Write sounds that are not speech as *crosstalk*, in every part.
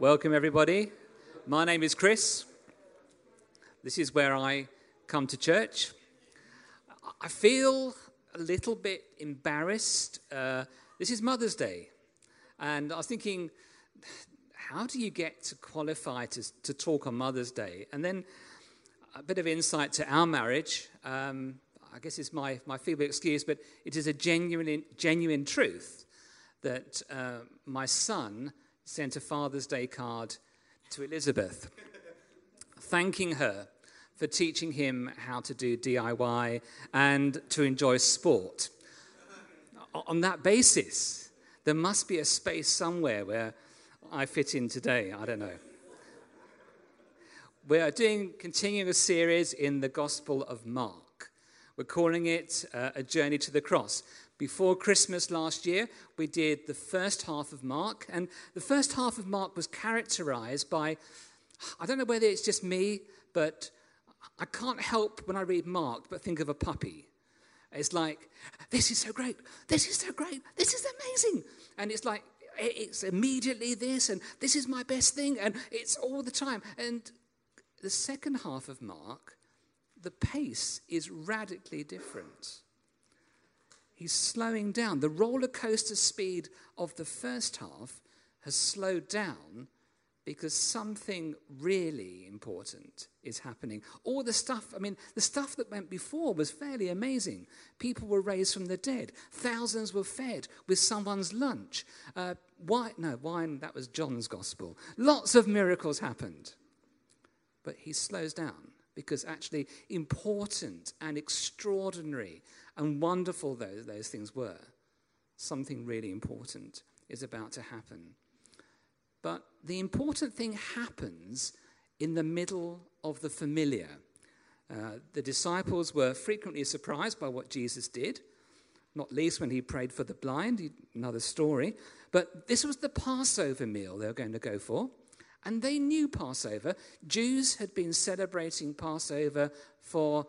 Welcome, everybody. My name is Chris. This is where I come to church. I feel a little bit embarrassed. Uh, this is Mother's Day. And I was thinking, how do you get to qualify to, to talk on Mother's Day? And then a bit of insight to our marriage. Um, I guess it's my, my feeble excuse, but it is a genuine, genuine truth that uh, my son sent a Father's Day card to Elizabeth, thanking her for teaching him how to do DIY and to enjoy sport. On that basis, there must be a space somewhere where I fit in today. I don't know. We are doing continuing a series in the Gospel of Mark. We're calling it uh, A Journey to the Cross. Before Christmas last year, we did the first half of Mark, and the first half of Mark was characterized by I don't know whether it's just me, but I can't help when I read Mark but think of a puppy. It's like, this is so great, this is so great, this is amazing. And it's like, it's immediately this, and this is my best thing, and it's all the time. And the second half of Mark, the pace is radically different he's slowing down. The roller coaster speed of the first half has slowed down because something really important is happening. All the stuff, I mean, the stuff that went before was fairly amazing. People were raised from the dead, thousands were fed with someone's lunch. Uh, wine, no, wine, that was John's gospel. Lots of miracles happened. But he slows down because actually important and extraordinary and wonderful though those things were, something really important is about to happen. But the important thing happens in the middle of the familiar. Uh, the disciples were frequently surprised by what Jesus did, not least when he prayed for the blind, another story. But this was the Passover meal they were going to go for. And they knew Passover. Jews had been celebrating Passover for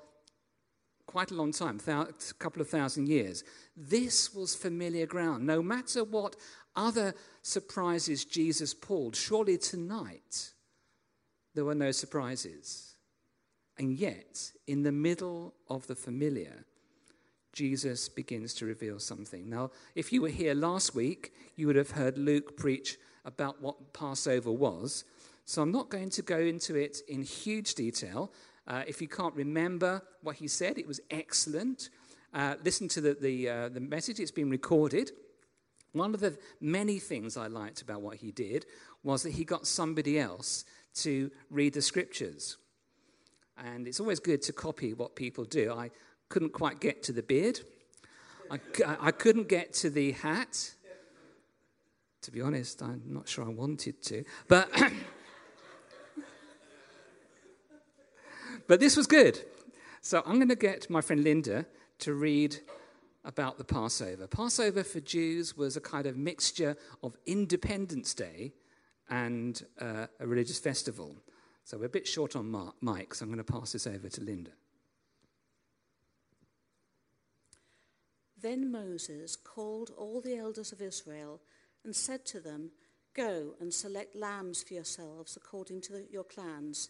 quite a long time, a couple of thousand years. This was familiar ground. No matter what other surprises Jesus pulled, surely tonight there were no surprises. And yet, in the middle of the familiar, Jesus begins to reveal something. Now, if you were here last week, you would have heard Luke preach about what Passover was. So I'm not going to go into it in huge detail. Uh, if you can't remember what he said, it was excellent. Uh, listen to the, the, uh, the message, it's been recorded. One of the many things I liked about what he did was that he got somebody else to read the scriptures. And it's always good to copy what people do. I couldn't quite get to the beard, I, I couldn't get to the hat. To be honest, I'm not sure I wanted to. But. *clears throat* But this was good. So I'm going to get my friend Linda to read about the Passover. Passover for Jews was a kind of mixture of Independence Day and uh, a religious festival. So we're a bit short on mic, so I'm going to pass this over to Linda. Then Moses called all the elders of Israel and said to them, Go and select lambs for yourselves according to the, your clans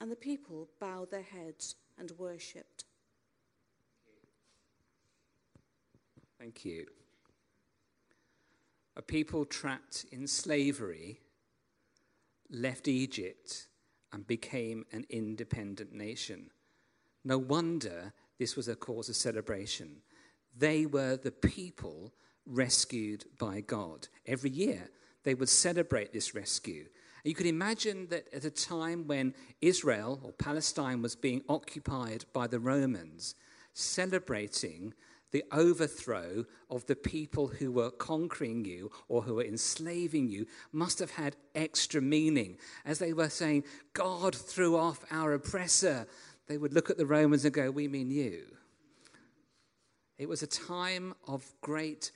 And the people bowed their heads and worshipped. Thank you. A people trapped in slavery left Egypt and became an independent nation. No wonder this was a cause of celebration. They were the people rescued by God. Every year, they would celebrate this rescue. You could imagine that at a time when Israel or Palestine was being occupied by the Romans, celebrating the overthrow of the people who were conquering you or who were enslaving you must have had extra meaning. As they were saying, God threw off our oppressor, they would look at the Romans and go, We mean you. It was a time of great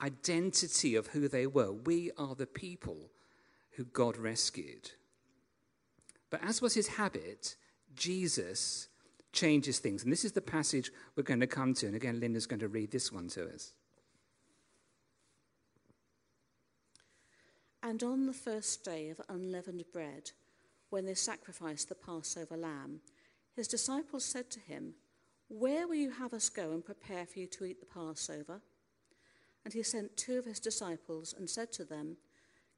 identity of who they were. We are the people who God rescued. But as was his habit, Jesus changes things. And this is the passage we're going to come to. And again, Linda's going to read this one to us. And on the first day of unleavened bread, when they sacrificed the Passover lamb, his disciples said to him, Where will you have us go and prepare for you to eat the Passover? And he sent two of his disciples and said to them,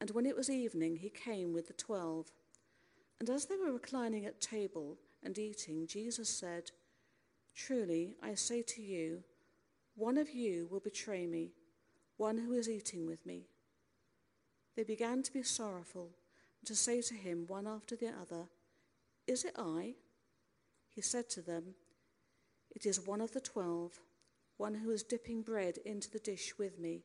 And when it was evening, he came with the twelve. And as they were reclining at table, and eating, Jesus said, Truly, I say to you, one of you will betray me, one who is eating with me. They began to be sorrowful and to say to him one after the other, Is it I? He said to them, It is one of the twelve, one who is dipping bread into the dish with me.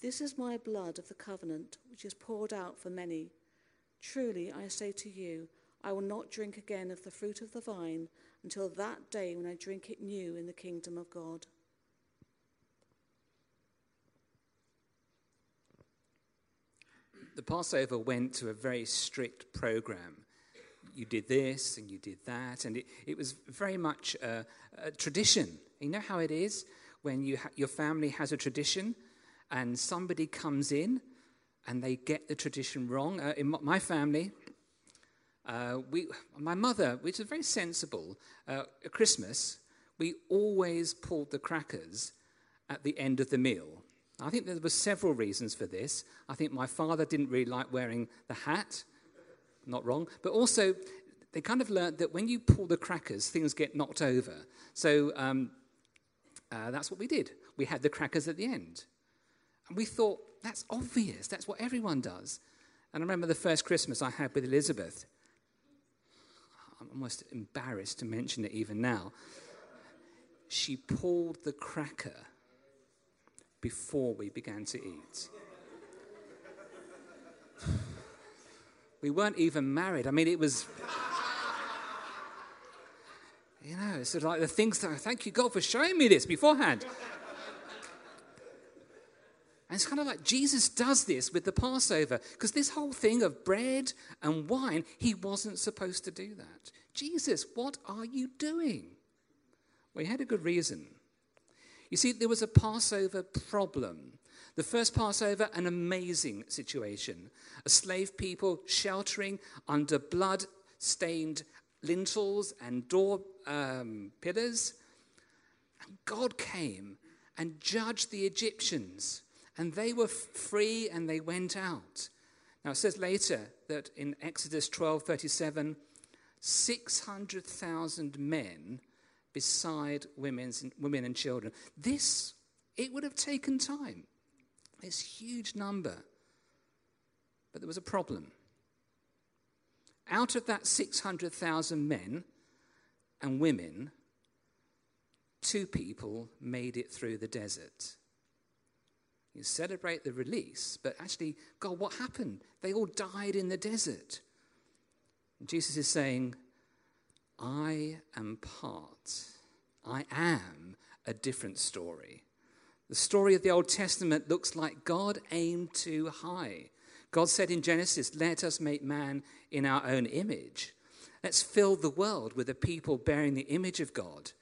This is my blood of the covenant, which is poured out for many. Truly, I say to you, I will not drink again of the fruit of the vine until that day when I drink it new in the kingdom of God. The Passover went to a very strict program. You did this and you did that, and it, it was very much a, a tradition. You know how it is when you ha- your family has a tradition and somebody comes in and they get the tradition wrong. Uh, in my family, uh, we, my mother, which is very sensible, uh, at Christmas, we always pulled the crackers at the end of the meal. I think there were several reasons for this. I think my father didn't really like wearing the hat, not wrong, but also they kind of learned that when you pull the crackers, things get knocked over. So um, uh, that's what we did. We had the crackers at the end. And we thought, that's obvious. That's what everyone does. And I remember the first Christmas I had with Elizabeth. I'm almost embarrassed to mention it even now. She pulled the cracker before we began to eat. We weren't even married. I mean, it was. You know, it's sort of like the things that, thank you, God, for showing me this beforehand. It's kind of like Jesus does this with the Passover because this whole thing of bread and wine, he wasn't supposed to do that. Jesus, what are you doing? Well, he had a good reason. You see, there was a Passover problem. The first Passover, an amazing situation. A slave people sheltering under blood stained lintels and door um, pillars. And God came and judged the Egyptians and they were free and they went out. Now it says later that in Exodus 12:37, 600,000 men beside women's, women and children. This, it would have taken time. This huge number. But there was a problem. Out of that 600,000 men, and women, two people made it through the desert. You celebrate the release, but actually, God, what happened? They all died in the desert. And Jesus is saying, I am part, I am a different story. The story of the Old Testament looks like God aimed too high. God said in Genesis, Let us make man in our own image. Let's fill the world with a people bearing the image of God.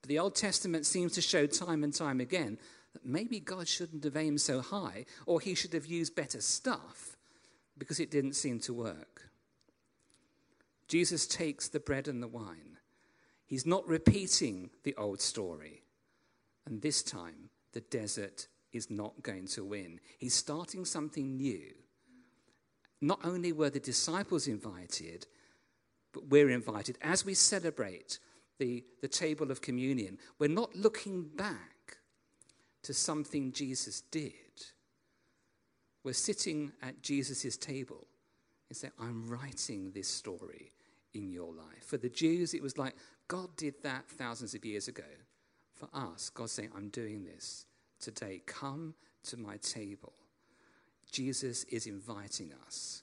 But the Old Testament seems to show time and time again that maybe God shouldn't have aimed so high, or he should have used better stuff because it didn't seem to work. Jesus takes the bread and the wine. He's not repeating the old story. And this time, the desert is not going to win. He's starting something new. Not only were the disciples invited, but we're invited. As we celebrate the, the table of communion, we're not looking back to something Jesus did. We're sitting at Jesus' table and say, I'm writing this story in your life. For the Jews, it was like, God did that thousands of years ago. For us, God's saying, I'm doing this today. Come to my table. Jesus is inviting us.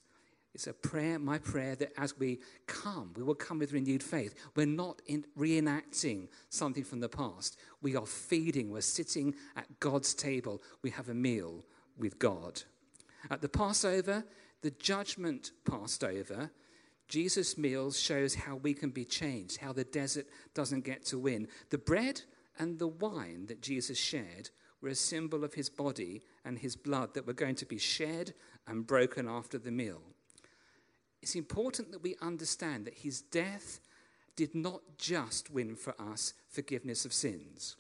It's a prayer, my prayer, that as we come, we will come with renewed faith. We're not reenacting something from the past. We are feeding, we're sitting at God's table. We have a meal with God. At the Passover, the judgment passed over. Jesus' meals shows how we can be changed, how the desert doesn't get to win. The bread and the wine that Jesus shared were a symbol of his body and his blood that were going to be shed and broken after the meal it's important that we understand that his death did not just win for us forgiveness of sins.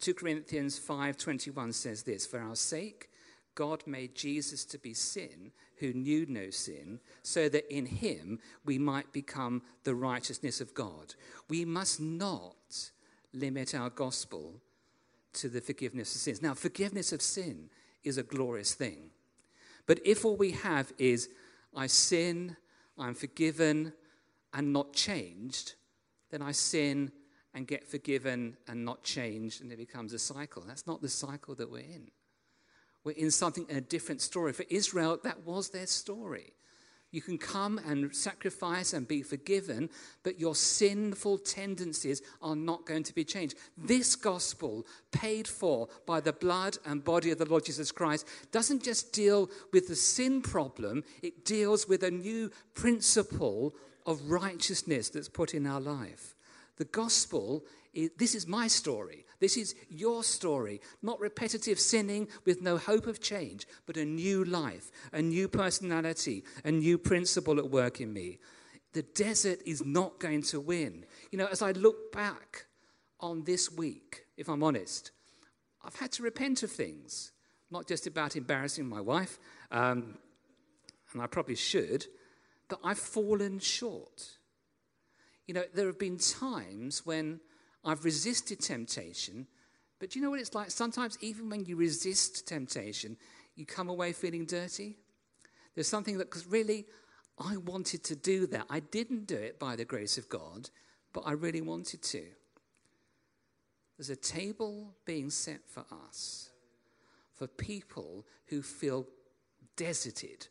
2 Corinthians 5:21 says this, "For our sake God made Jesus to be sin who knew no sin, so that in him we might become the righteousness of God." We must not limit our gospel to the forgiveness of sins. Now, forgiveness of sin is a glorious thing. But if all we have is I sin, I'm forgiven, and not changed, then I sin and get forgiven and not changed, and it becomes a cycle. That's not the cycle that we're in. We're in something, in a different story. For Israel, that was their story. You can come and sacrifice and be forgiven, but your sinful tendencies are not going to be changed. This gospel, paid for by the blood and body of the Lord Jesus Christ, doesn't just deal with the sin problem, it deals with a new principle of righteousness that's put in our life. The gospel, is, this is my story. This is your story, not repetitive sinning with no hope of change, but a new life, a new personality, a new principle at work in me. The desert is not going to win. You know, as I look back on this week, if I'm honest, I've had to repent of things, not just about embarrassing my wife, um, and I probably should, but I've fallen short. You know, there have been times when I've resisted temptation. But do you know what it's like? Sometimes, even when you resist temptation, you come away feeling dirty. There's something that, because really, I wanted to do that. I didn't do it by the grace of God, but I really wanted to. There's a table being set for us, for people who feel deserted.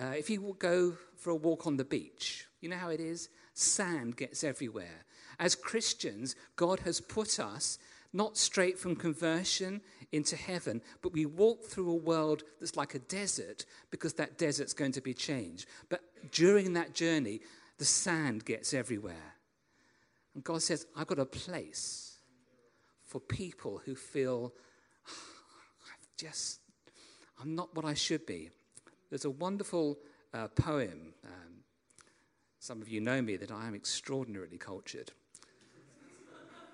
Uh, if you go for a walk on the beach, you know how it is? Sand gets everywhere. As Christians, God has put us not straight from conversion into heaven, but we walk through a world that's like a desert because that desert's going to be changed. But during that journey, the sand gets everywhere. And God says, I've got a place for people who feel, oh, I've just, I'm not what I should be. There's a wonderful uh, poem. Um, some of you know me that I am extraordinarily cultured.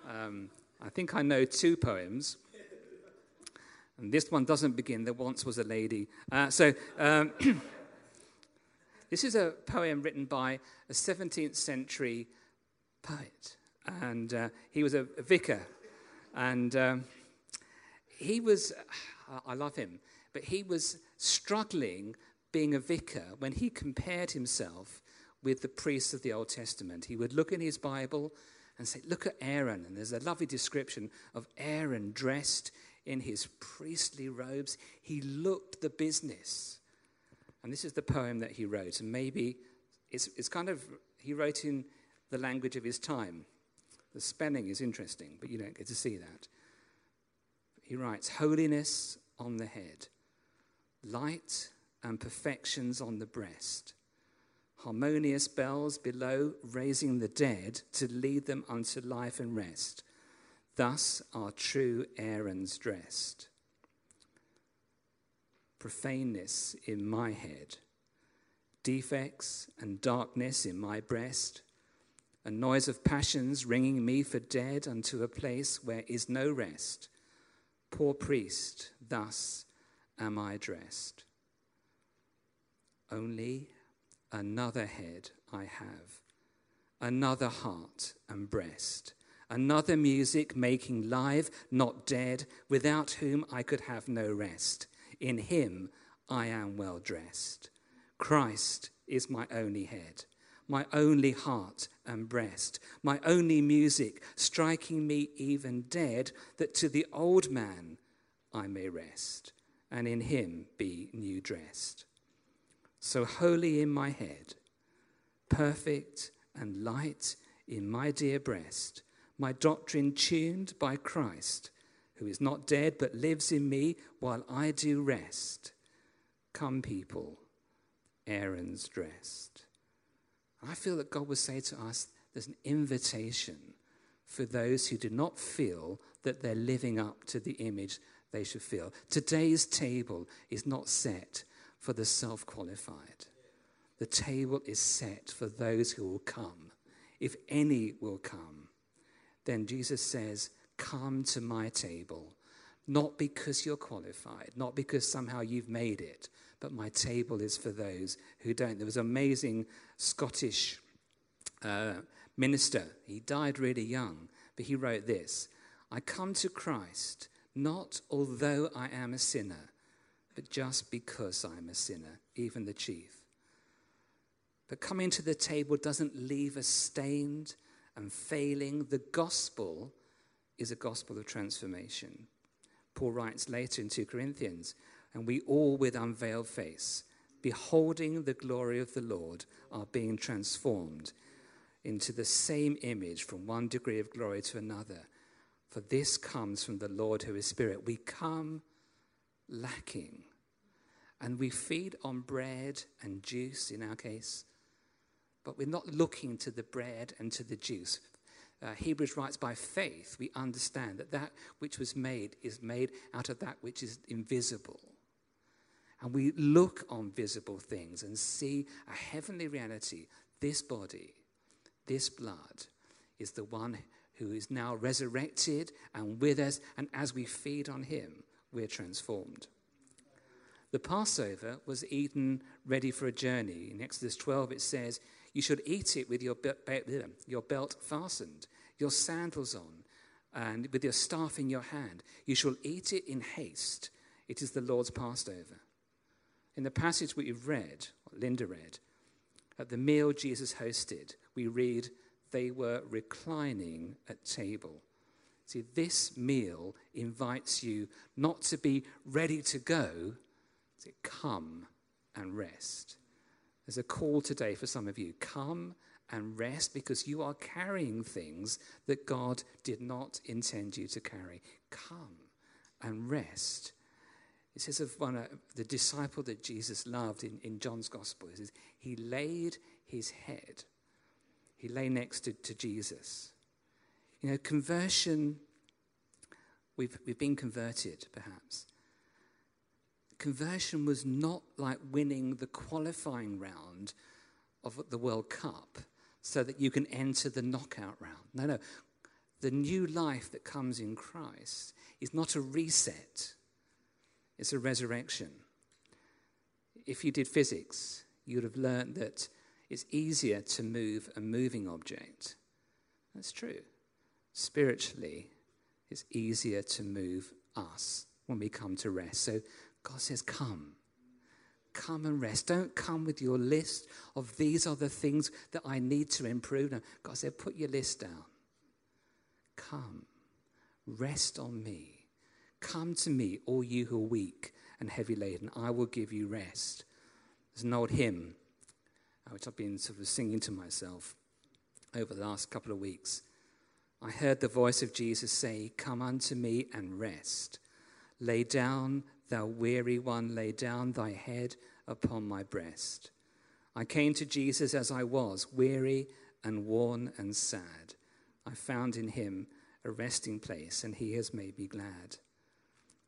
Um, I think I know two poems. And this one doesn't begin, There Once Was a Lady. Uh, so, um, *clears throat* this is a poem written by a 17th century poet. And uh, he was a, a, vicar. And um, he was, I love him, but he was struggling being a vicar when he compared himself with the priests of the Old Testament. He would look in his Bible and say, Look at Aaron. And there's a lovely description of Aaron dressed in his priestly robes. He looked the business. And this is the poem that he wrote. And maybe it's, it's kind of, he wrote in the language of his time. The spelling is interesting, but you don't get to see that. He writes, Holiness on the head, light and perfections on the breast harmonious bells below, raising the dead to lead them unto life and rest. Thus are true Aaron's dressed. Profaneness in my head, defects and darkness in my breast, a noise of passions ringing me for dead unto a place where is no rest. Poor priest, thus am I dressed. Only Another head I have, another heart and breast, another music making live, not dead, without whom I could have no rest. In him I am well dressed. Christ is my only head, my only heart and breast, my only music, striking me even dead, that to the old man I may rest, and in him be new dressed so holy in my head, perfect and light in my dear breast, my doctrine tuned by Christ, who is not dead but lives in me while I do rest. Come, people, Aaron's dressed. I feel that God would say to us there's an invitation for those who do not feel that they're living up to the image they should feel. Today's table is not set for the self qualified. The table is set for those who will come. If any will come, then Jesus says, Come to my table, not because you're qualified, not because somehow you've made it, but my table is for those who don't. There was an amazing Scottish uh, minister. He died really young, but he wrote this I come to Christ not although I am a sinner but just because I'm a sinner, even the chief. But coming to the table doesn't leave us stained and failing. The gospel is a gospel of transformation. Paul writes later in 2 Corinthians, and we all with unveiled face, beholding the glory of the Lord, are being transformed into the same image from one degree of glory to another. For this comes from the Lord who is Spirit. We come lacking. And we feed on bread and juice in our case, but we're not looking to the bread and to the juice. Uh, Hebrews writes, by faith, we understand that that which was made is made out of that which is invisible. And we look on visible things and see a heavenly reality. This body, this blood, is the one who is now resurrected and with us. And as we feed on him, we're transformed. The Passover was eaten ready for a journey. In Exodus 12, it says, You should eat it with your, be- your belt fastened, your sandals on, and with your staff in your hand. You shall eat it in haste. It is the Lord's Passover. In the passage we've read, Linda read, at the meal Jesus hosted, we read, They were reclining at table. See, this meal invites you not to be ready to go, to come and rest. There's a call today for some of you come and rest because you are carrying things that God did not intend you to carry. Come and rest. It says of one, of the disciple that Jesus loved in, in John's gospel, it says, he laid his head, he lay next to, to Jesus. You know, conversion, we've, we've been converted perhaps. Conversion was not like winning the qualifying round of the World Cup so that you can enter the knockout round. No, no. The new life that comes in Christ is not a reset, it's a resurrection. If you did physics, you'd have learned that it's easier to move a moving object. That's true. Spiritually, it's easier to move us when we come to rest. So God says, Come. Come and rest. Don't come with your list of these are the things that I need to improve. No, God said, put your list down. Come, rest on me. Come to me, all you who are weak and heavy laden. I will give you rest. There's an old hymn, uh, which I've been sort of singing to myself over the last couple of weeks. I heard the voice of Jesus say, Come unto me and rest. Lay down, thou weary one, lay down thy head upon my breast. I came to Jesus as I was, weary and worn and sad. I found in him a resting place, and he has made me glad.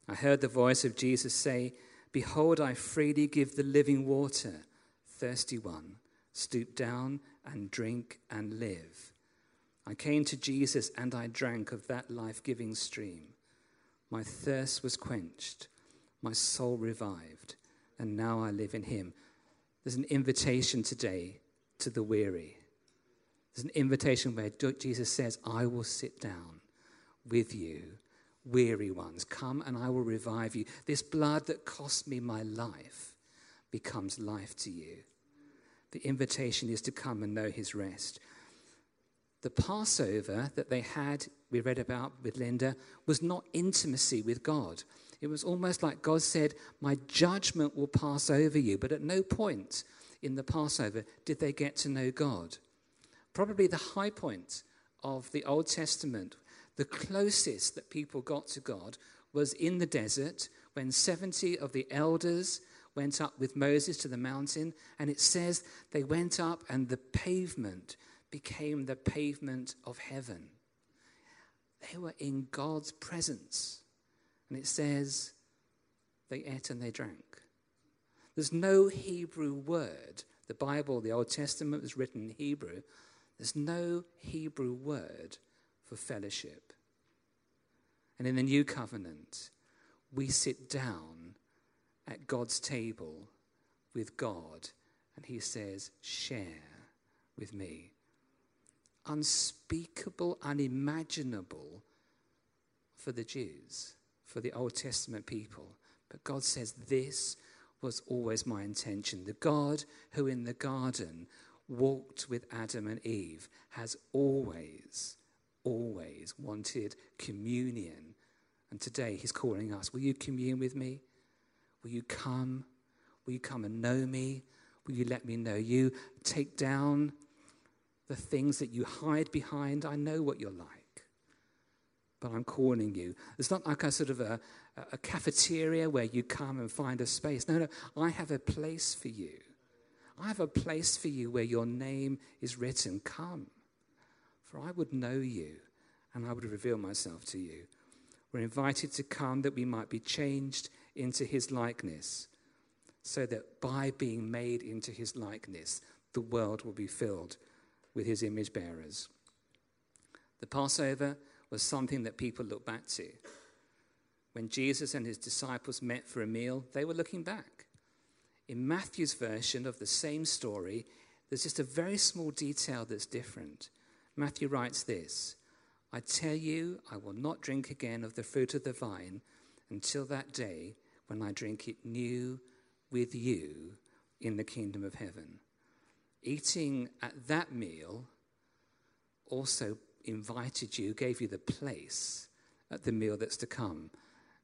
I heard the voice of Jesus say, Behold, I freely give the living water. Thirsty one, stoop down and drink and live. I came to Jesus and I drank of that life giving stream. My thirst was quenched, my soul revived, and now I live in him. There's an invitation today to the weary. There's an invitation where Jesus says, I will sit down with you, weary ones. Come and I will revive you. This blood that cost me my life becomes life to you. The invitation is to come and know his rest. The Passover that they had, we read about with Linda, was not intimacy with God. It was almost like God said, My judgment will pass over you. But at no point in the Passover did they get to know God. Probably the high point of the Old Testament, the closest that people got to God, was in the desert when 70 of the elders went up with Moses to the mountain. And it says they went up and the pavement became the pavement of heaven. They were in God's presence. And it says they ate and they drank. There's no Hebrew word. The Bible, the Old Testament, was written in Hebrew. There's no Hebrew word for fellowship. And in the new covenant, we sit down at God's table with God, and He says, Share with me. Unspeakable, unimaginable for the Jews for the Old Testament people. But God says, This was always my intention. The God who in the garden walked with Adam and Eve has always, always wanted communion. And today he's calling us Will you commune with me? Will you come? Will you come and know me? Will you let me know you? Take down the things that you hide behind. I know what you're like but I'm calling you. It's not like a sort of a, a cafeteria where you come and find a space. No, no, I have a place for you. I have a place for you where your name is written. Come, for I would know you and I would reveal myself to you. We're invited to come that we might be changed into his likeness, so that by being made into his likeness, the world will be filled with his image bearers. The Passover was something that people look back to. When Jesus and his disciples met for a meal, they were looking back. In Matthew's version of the same story, there's just a very small detail that's different. Matthew writes this I tell you, I will not drink again of the fruit of the vine until that day when I drink it new with you in the kingdom of heaven. Eating at that meal also invited you, gave you the place at the meal that's to come.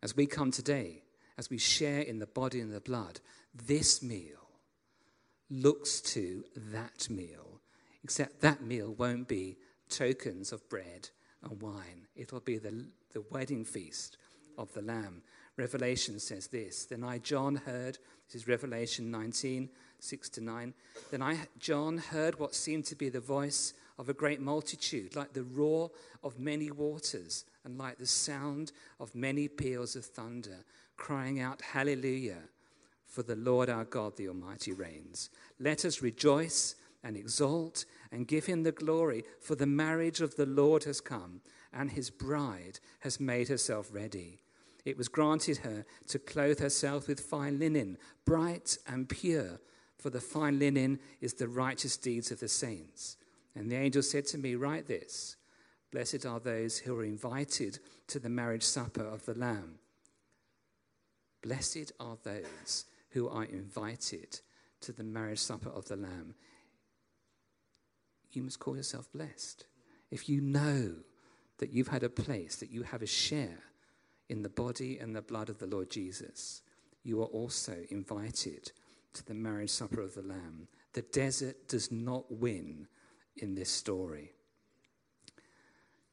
As we come today, as we share in the body and the blood, this meal looks to that meal, except that meal won't be tokens of bread and wine. It'll be the, the wedding feast of the Lamb. Revelation says this Then I, John, heard, this is Revelation 19, 6 to 9. Then I, John, heard what seemed to be the voice of a great multitude, like the roar of many waters, and like the sound of many peals of thunder, crying out, Hallelujah! For the Lord our God, the Almighty, reigns. Let us rejoice and exult and give him the glory, for the marriage of the Lord has come, and his bride has made herself ready. It was granted her to clothe herself with fine linen, bright and pure, for the fine linen is the righteous deeds of the saints. And the angel said to me, Write this Blessed are those who are invited to the marriage supper of the Lamb. Blessed are those who are invited to the marriage supper of the Lamb, you must call yourself blessed. If you know that you've had a place, that you have a share in the body and the blood of the Lord Jesus, you are also invited to the marriage supper of the Lamb. The desert does not win in this story.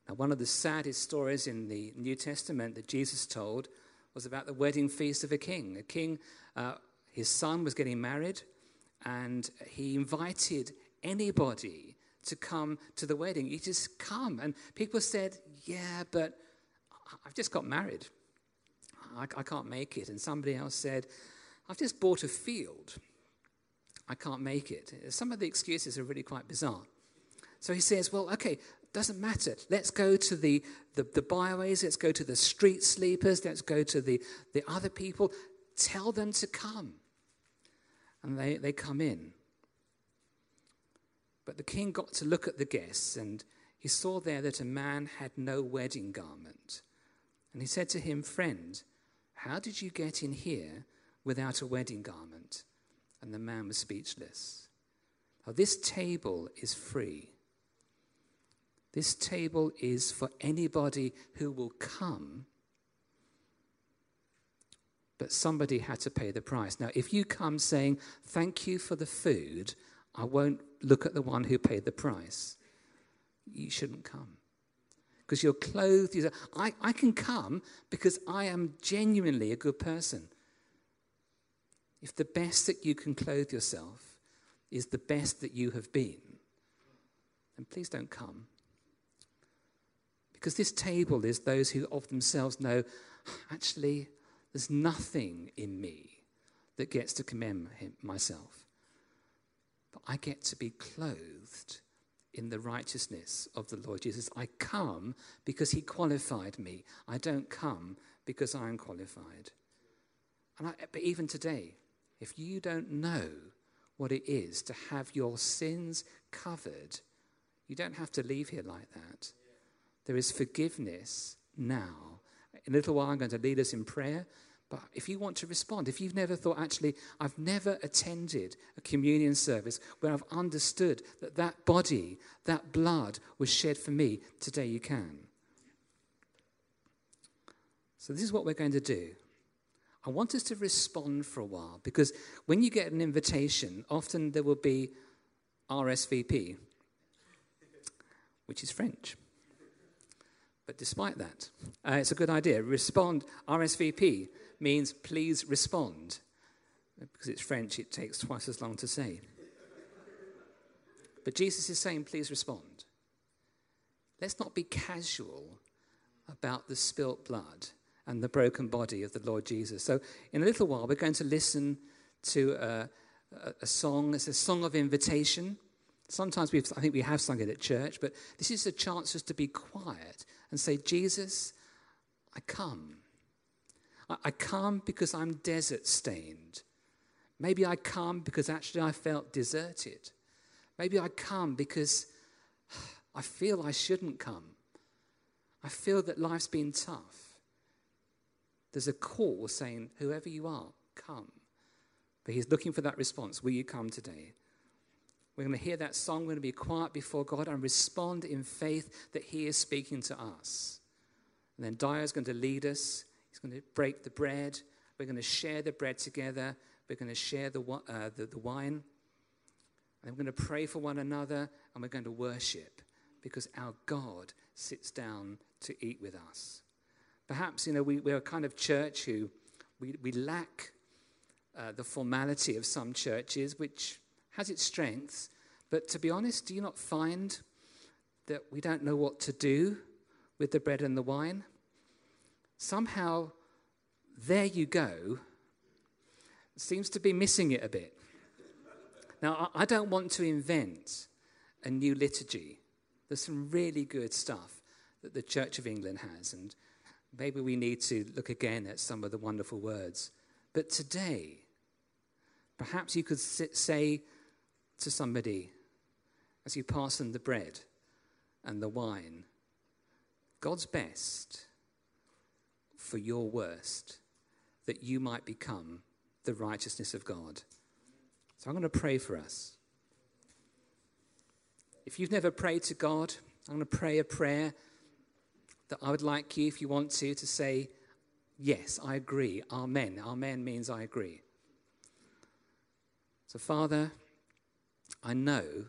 Now, one of the saddest stories in the New Testament that Jesus told was about the wedding feast of a king. A king, uh, his son was getting married, and he invited anybody to come to the wedding. You just come. And people said, Yeah, but I've just got married. I, I can't make it. And somebody else said, I've just bought a field. I can't make it. Some of the excuses are really quite bizarre. So he says, Well, okay, doesn't matter. Let's go to the, the, the byways, let's go to the street sleepers, let's go to the, the other people. Tell them to come. And they, they come in. But the king got to look at the guests, and he saw there that a man had no wedding garment. And he said to him, Friend, how did you get in here without a wedding garment? And the man was speechless. Now, this table is free. This table is for anybody who will come, but somebody had to pay the price. Now, if you come saying, Thank you for the food, I won't look at the one who paid the price, you shouldn't come. Because you're clothed, you say, I, I can come because I am genuinely a good person. If the best that you can clothe yourself is the best that you have been, then please don't come. Because this table is those who of themselves know, actually, there's nothing in me that gets to commend myself. But I get to be clothed in the righteousness of the Lord Jesus. I come because he qualified me. I don't come because I am qualified. And I, but even today, if you don't know what it is to have your sins covered, you don't have to leave here like that. There is forgiveness now. In a little while, I'm going to lead us in prayer. But if you want to respond, if you've never thought, actually, I've never attended a communion service where I've understood that that body, that blood was shed for me, today you can. So, this is what we're going to do. I want us to respond for a while because when you get an invitation, often there will be RSVP, which is French. But despite that, uh, it's a good idea. Respond, RSVP means please respond. Because it's French, it takes twice as long to say. But Jesus is saying, please respond. Let's not be casual about the spilt blood and the broken body of the Lord Jesus. So, in a little while, we're going to listen to a, a, a song. It's a song of invitation. Sometimes we I think we have sung it at church, but this is a chance just to be quiet and say, Jesus, I come. I, come because I'm desert stained. Maybe I come because actually I felt deserted. Maybe I come because I feel I shouldn't come. I feel that life's been tough. There's a call saying, whoever you are, come. But he's looking for that response. Will you come today? We're going to hear that song. We're going to be quiet before God and respond in faith that He is speaking to us. And then Dyer is going to lead us. He's going to break the bread. We're going to share the bread together. We're going to share the, uh, the, the wine. And we're going to pray for one another and we're going to worship because our God sits down to eat with us. Perhaps, you know, we, we're a kind of church who we, we lack uh, the formality of some churches, which has its strengths, but to be honest, do you not find that we don't know what to do with the bread and the wine? Somehow, there you go, seems to be missing it a bit. Now, I don't want to invent a new liturgy. There's some really good stuff that the Church of England has, and maybe we need to look again at some of the wonderful words. But today, perhaps you could say to somebody as you pass them the bread and the wine God's best for your worst, that you might become the righteousness of God. So I'm going to pray for us. If you've never prayed to God, I'm going to pray a prayer that I would like you, if you want to, to say, Yes, I agree. Amen. Amen means I agree. So, Father, I know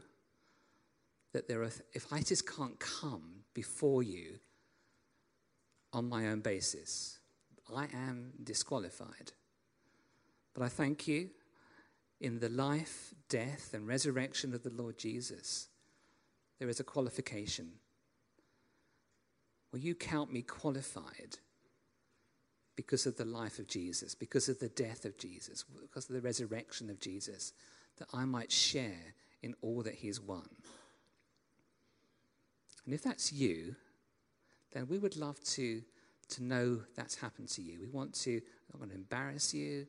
that there are, if I just can't come before you on my own basis, I am disqualified. But I thank you in the life, death, and resurrection of the Lord Jesus, there is a qualification. Will you count me qualified because of the life of Jesus, because of the death of Jesus, because of the resurrection of Jesus, that I might share in all that He has won? And if that's you, then we would love to, to know that's happened to you. We want to, I don't want to embarrass you.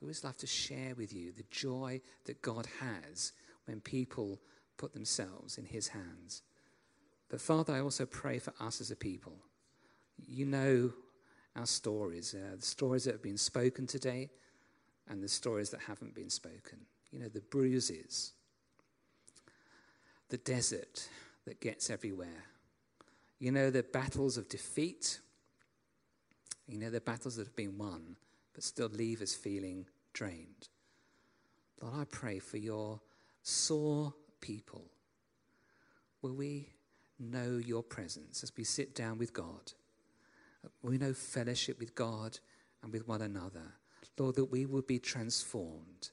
We always love to share with you the joy that God has when people put themselves in His hands. But Father, I also pray for us as a people. You know our stories, uh, the stories that have been spoken today and the stories that haven't been spoken. You know, the bruises, the desert that gets everywhere. You know, the battles of defeat. You know, the battles that have been won but still leave us feeling drained. Lord, I pray for your sore people. Will we know your presence as we sit down with God? Will we know fellowship with God and with one another? Lord, that we will be transformed,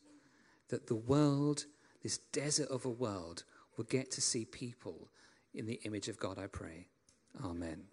that the world, this desert of a world, will get to see people in the image of God, I pray. Amen.